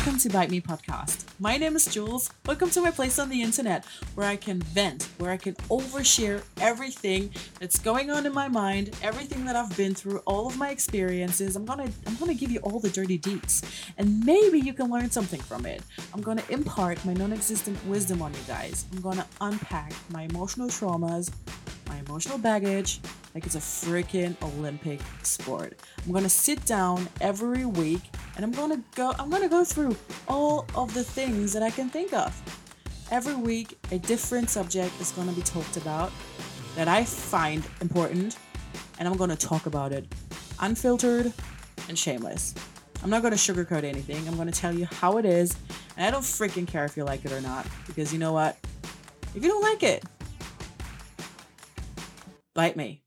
welcome to Bite Me Podcast. My name is Jules. Welcome to my place on the internet where I can vent, where I can overshare everything that's going on in my mind, everything that I've been through, all of my experiences. I'm gonna I'm gonna give you all the dirty deets, and maybe you can learn something from it. I'm gonna impart my non-existent wisdom on you guys. I'm gonna unpack my emotional traumas, my emotional baggage like it's a freaking Olympic sport. I'm gonna sit down every week and I'm gonna go I'm gonna go through all of the things that I can think of. Every week a different subject is gonna be talked about that I find important and I'm gonna talk about it unfiltered and shameless. I'm not gonna sugarcoat anything. I'm gonna tell you how it is, and I don't freaking care if you like it or not, because you know what? If you don't like it, bite me.